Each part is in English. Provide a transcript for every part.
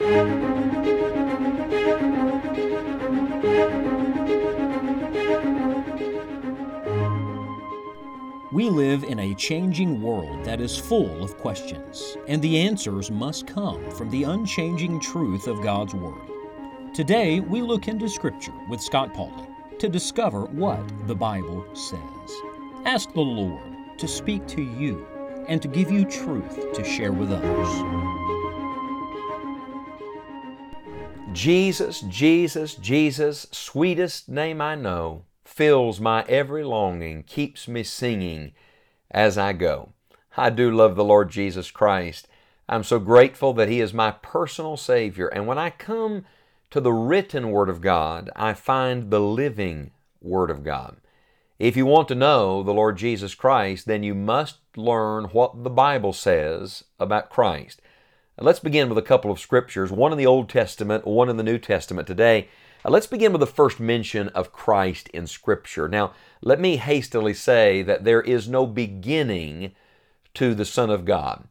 We live in a changing world that is full of questions, and the answers must come from the unchanging truth of God's Word. Today, we look into Scripture with Scott Pauley to discover what the Bible says. Ask the Lord to speak to you and to give you truth to share with others. Jesus, Jesus, Jesus, sweetest name I know, fills my every longing, keeps me singing as I go. I do love the Lord Jesus Christ. I'm so grateful that He is my personal Savior. And when I come to the written Word of God, I find the living Word of God. If you want to know the Lord Jesus Christ, then you must learn what the Bible says about Christ. Let's begin with a couple of scriptures, one in the Old Testament, one in the New Testament today. Let's begin with the first mention of Christ in Scripture. Now, let me hastily say that there is no beginning to the Son of God.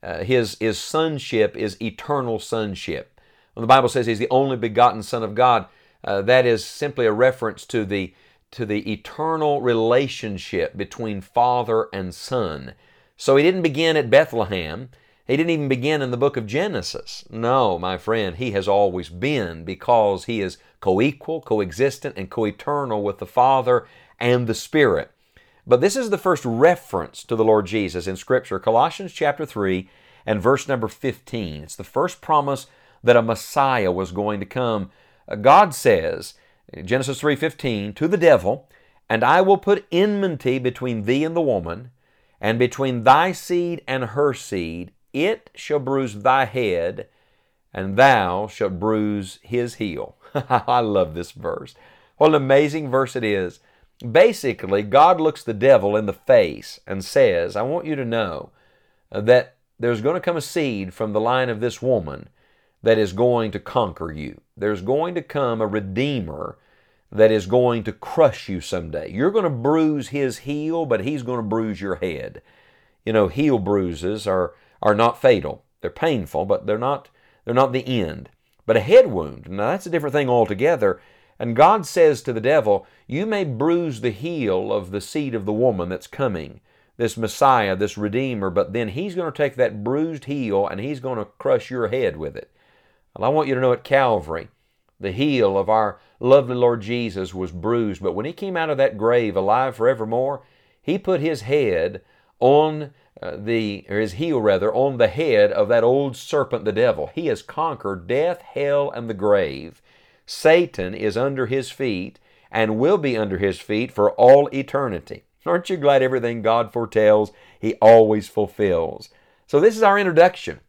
Uh, his, his sonship is eternal sonship. When the Bible says he's the only begotten Son of God, uh, that is simply a reference to the, to the eternal relationship between Father and Son. So he didn't begin at Bethlehem. He didn't even begin in the book of Genesis. No, my friend, he has always been because he is co equal, coexistent, and co eternal with the Father and the Spirit. But this is the first reference to the Lord Jesus in Scripture, Colossians chapter 3 and verse number 15. It's the first promise that a Messiah was going to come. Uh, God says, Genesis 3:15, to the devil, and I will put enmity between thee and the woman, and between thy seed and her seed. It shall bruise thy head, and thou shalt bruise his heel. I love this verse. What an amazing verse it is. Basically, God looks the devil in the face and says, I want you to know that there's going to come a seed from the line of this woman that is going to conquer you. There's going to come a Redeemer that is going to crush you someday. You're going to bruise his heel, but he's going to bruise your head. You know, heel bruises are, are not fatal. They're painful, but they're not, they're not the end. But a head wound, now that's a different thing altogether. And God says to the devil, You may bruise the heel of the seed of the woman that's coming, this Messiah, this Redeemer, but then he's going to take that bruised heel and he's going to crush your head with it. Well, I want you to know at Calvary, the heel of our lovely Lord Jesus was bruised, but when he came out of that grave alive forevermore, he put his head on uh, the, or his heel rather, on the head of that old serpent, the devil. He has conquered death, hell, and the grave. Satan is under his feet and will be under his feet for all eternity. Aren't you glad everything God foretells, He always fulfills? So, this is our introduction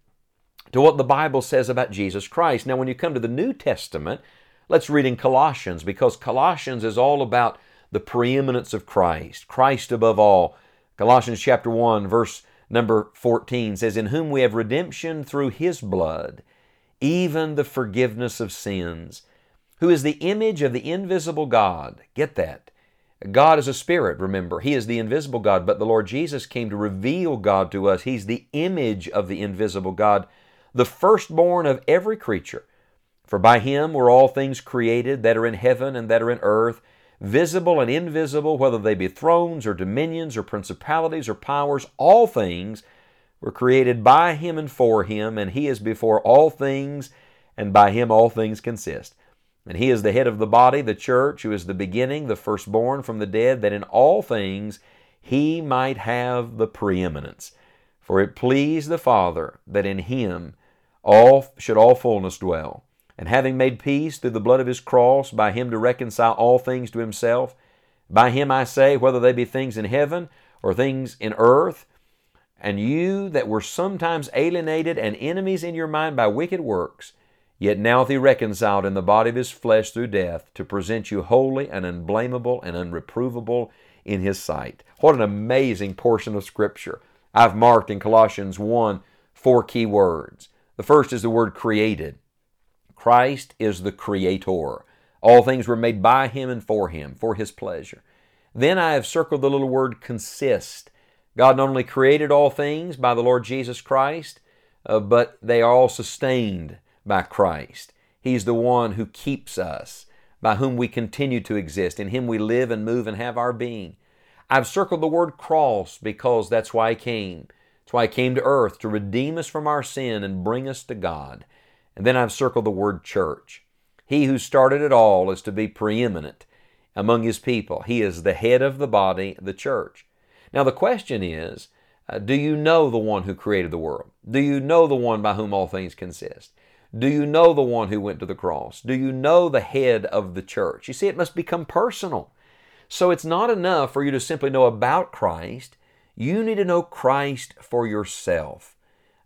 to what the Bible says about Jesus Christ. Now, when you come to the New Testament, let's read in Colossians because Colossians is all about the preeminence of Christ, Christ above all. Colossians chapter 1, verse number 14 says, In whom we have redemption through His blood, even the forgiveness of sins, who is the image of the invisible God. Get that. God is a spirit, remember. He is the invisible God, but the Lord Jesus came to reveal God to us. He's the image of the invisible God the firstborn of every creature. For by him were all things created that are in heaven and that are in earth, visible and invisible, whether they be thrones or dominions or principalities or powers, all things were created by him and for him, and he is before all things, and by him all things consist. And he is the head of the body, the church, who is the beginning, the firstborn from the dead, that in all things he might have the preeminence. For it pleased the Father that in him all should all fullness dwell. And having made peace through the blood of his cross, by him to reconcile all things to himself, by him I say, whether they be things in heaven or things in earth, and you that were sometimes alienated and enemies in your mind by wicked works, yet now hath he reconciled in the body of his flesh through death, to present you holy and unblameable and unreprovable in his sight. What an amazing portion of Scripture. I've marked in Colossians 1 four key words. The first is the word created. Christ is the creator. All things were made by him and for him, for his pleasure. Then I have circled the little word consist. God not only created all things by the Lord Jesus Christ, uh, but they are all sustained by Christ. He's the one who keeps us, by whom we continue to exist. In Him we live and move and have our being. I've circled the word cross because that's why He came. That's why He came to earth, to redeem us from our sin and bring us to God. And then I've circled the word church. He who started it all is to be preeminent among His people. He is the head of the body, the church. Now the question is, uh, do you know the one who created the world? Do you know the one by whom all things consist? Do you know the one who went to the cross? Do you know the head of the church? You see, it must become personal. So it's not enough for you to simply know about Christ. You need to know Christ for yourself.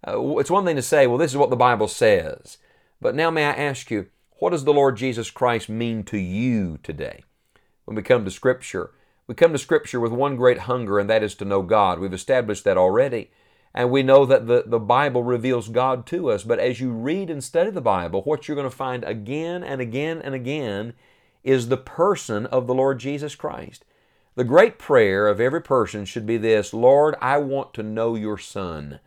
Uh, it's one thing to say, well, this is what the Bible says. But now, may I ask you, what does the Lord Jesus Christ mean to you today? When we come to Scripture, we come to Scripture with one great hunger, and that is to know God. We've established that already. And we know that the, the Bible reveals God to us. But as you read and study the Bible, what you're going to find again and again and again is the person of the Lord Jesus Christ. The great prayer of every person should be this Lord, I want to know your Son.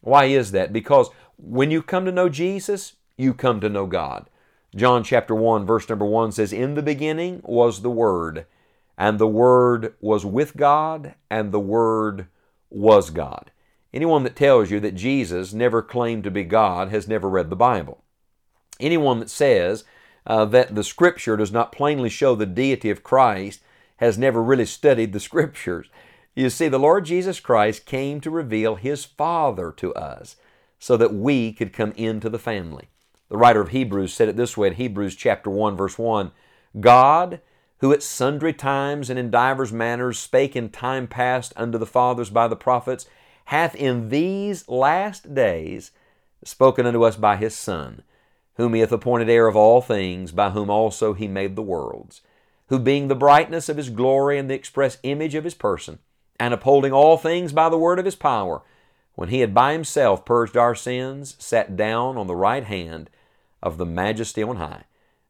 Why is that? Because when you come to know Jesus, you come to know God. John chapter 1, verse number 1 says, In the beginning was the Word, and the Word was with God, and the Word was God. Anyone that tells you that Jesus never claimed to be God has never read the Bible. Anyone that says uh, that the Scripture does not plainly show the deity of Christ has never really studied the Scriptures. You see, the Lord Jesus Christ came to reveal His Father to us so that we could come into the family. The writer of Hebrews said it this way in Hebrews chapter 1 verse 1, God, who at sundry times and in divers manners spake in time past unto the fathers by the prophets, hath in these last days spoken unto us by his Son, whom he hath appointed heir of all things, by whom also he made the worlds, who being the brightness of his glory and the express image of his person, and upholding all things by the word of his power, when he had by himself purged our sins, sat down on the right hand of the majesty on high,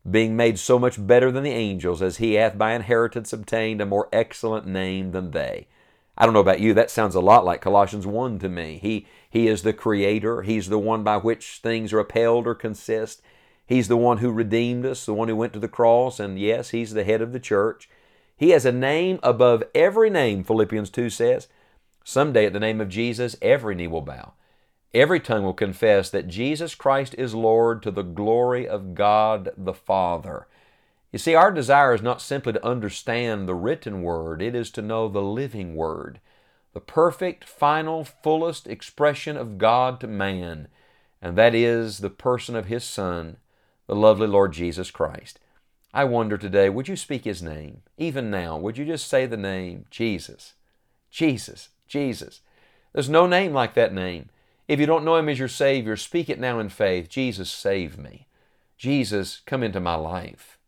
being made so much better than the angels, as he hath by inheritance obtained a more excellent name than they. I don't know about you, that sounds a lot like Colossians 1 to me. He, he is the creator, He's the one by which things are upheld or consist. He's the one who redeemed us, the one who went to the cross, and yes, He's the head of the church. He has a name above every name, Philippians 2 says. Someday at the name of Jesus, every knee will bow. Every tongue will confess that Jesus Christ is Lord to the glory of God the Father. You see, our desire is not simply to understand the written Word, it is to know the living Word, the perfect, final, fullest expression of God to man, and that is the person of His Son, the lovely Lord Jesus Christ. I wonder today, would you speak His name? Even now, would you just say the name Jesus? Jesus, Jesus. There's no name like that name. If you don't know Him as your Savior, speak it now in faith. Jesus, save me. Jesus, come into my life.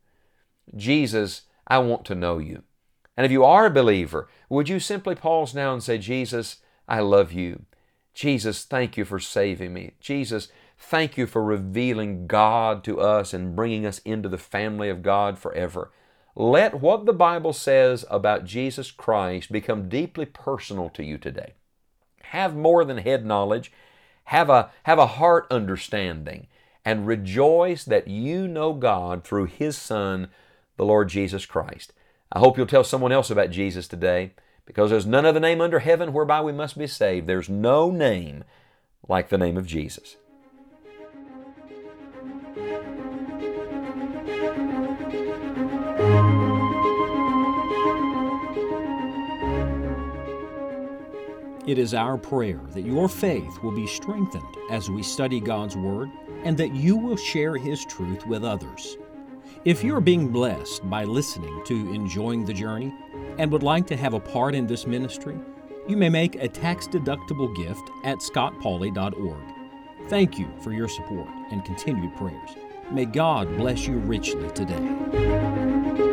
Jesus, I want to know you. And if you are a believer, would you simply pause now and say, Jesus, I love you. Jesus, thank you for saving me. Jesus, thank you for revealing God to us and bringing us into the family of God forever. Let what the Bible says about Jesus Christ become deeply personal to you today. Have more than head knowledge, have a, have a heart understanding, and rejoice that you know God through His Son, the Lord Jesus Christ. I hope you'll tell someone else about Jesus today because there's none other name under heaven whereby we must be saved. There's no name like the name of Jesus. It is our prayer that your faith will be strengthened as we study God's Word and that you will share His truth with others. If you're being blessed by listening to Enjoying the Journey and would like to have a part in this ministry, you may make a tax deductible gift at scottpauley.org. Thank you for your support and continued prayers. May God bless you richly today.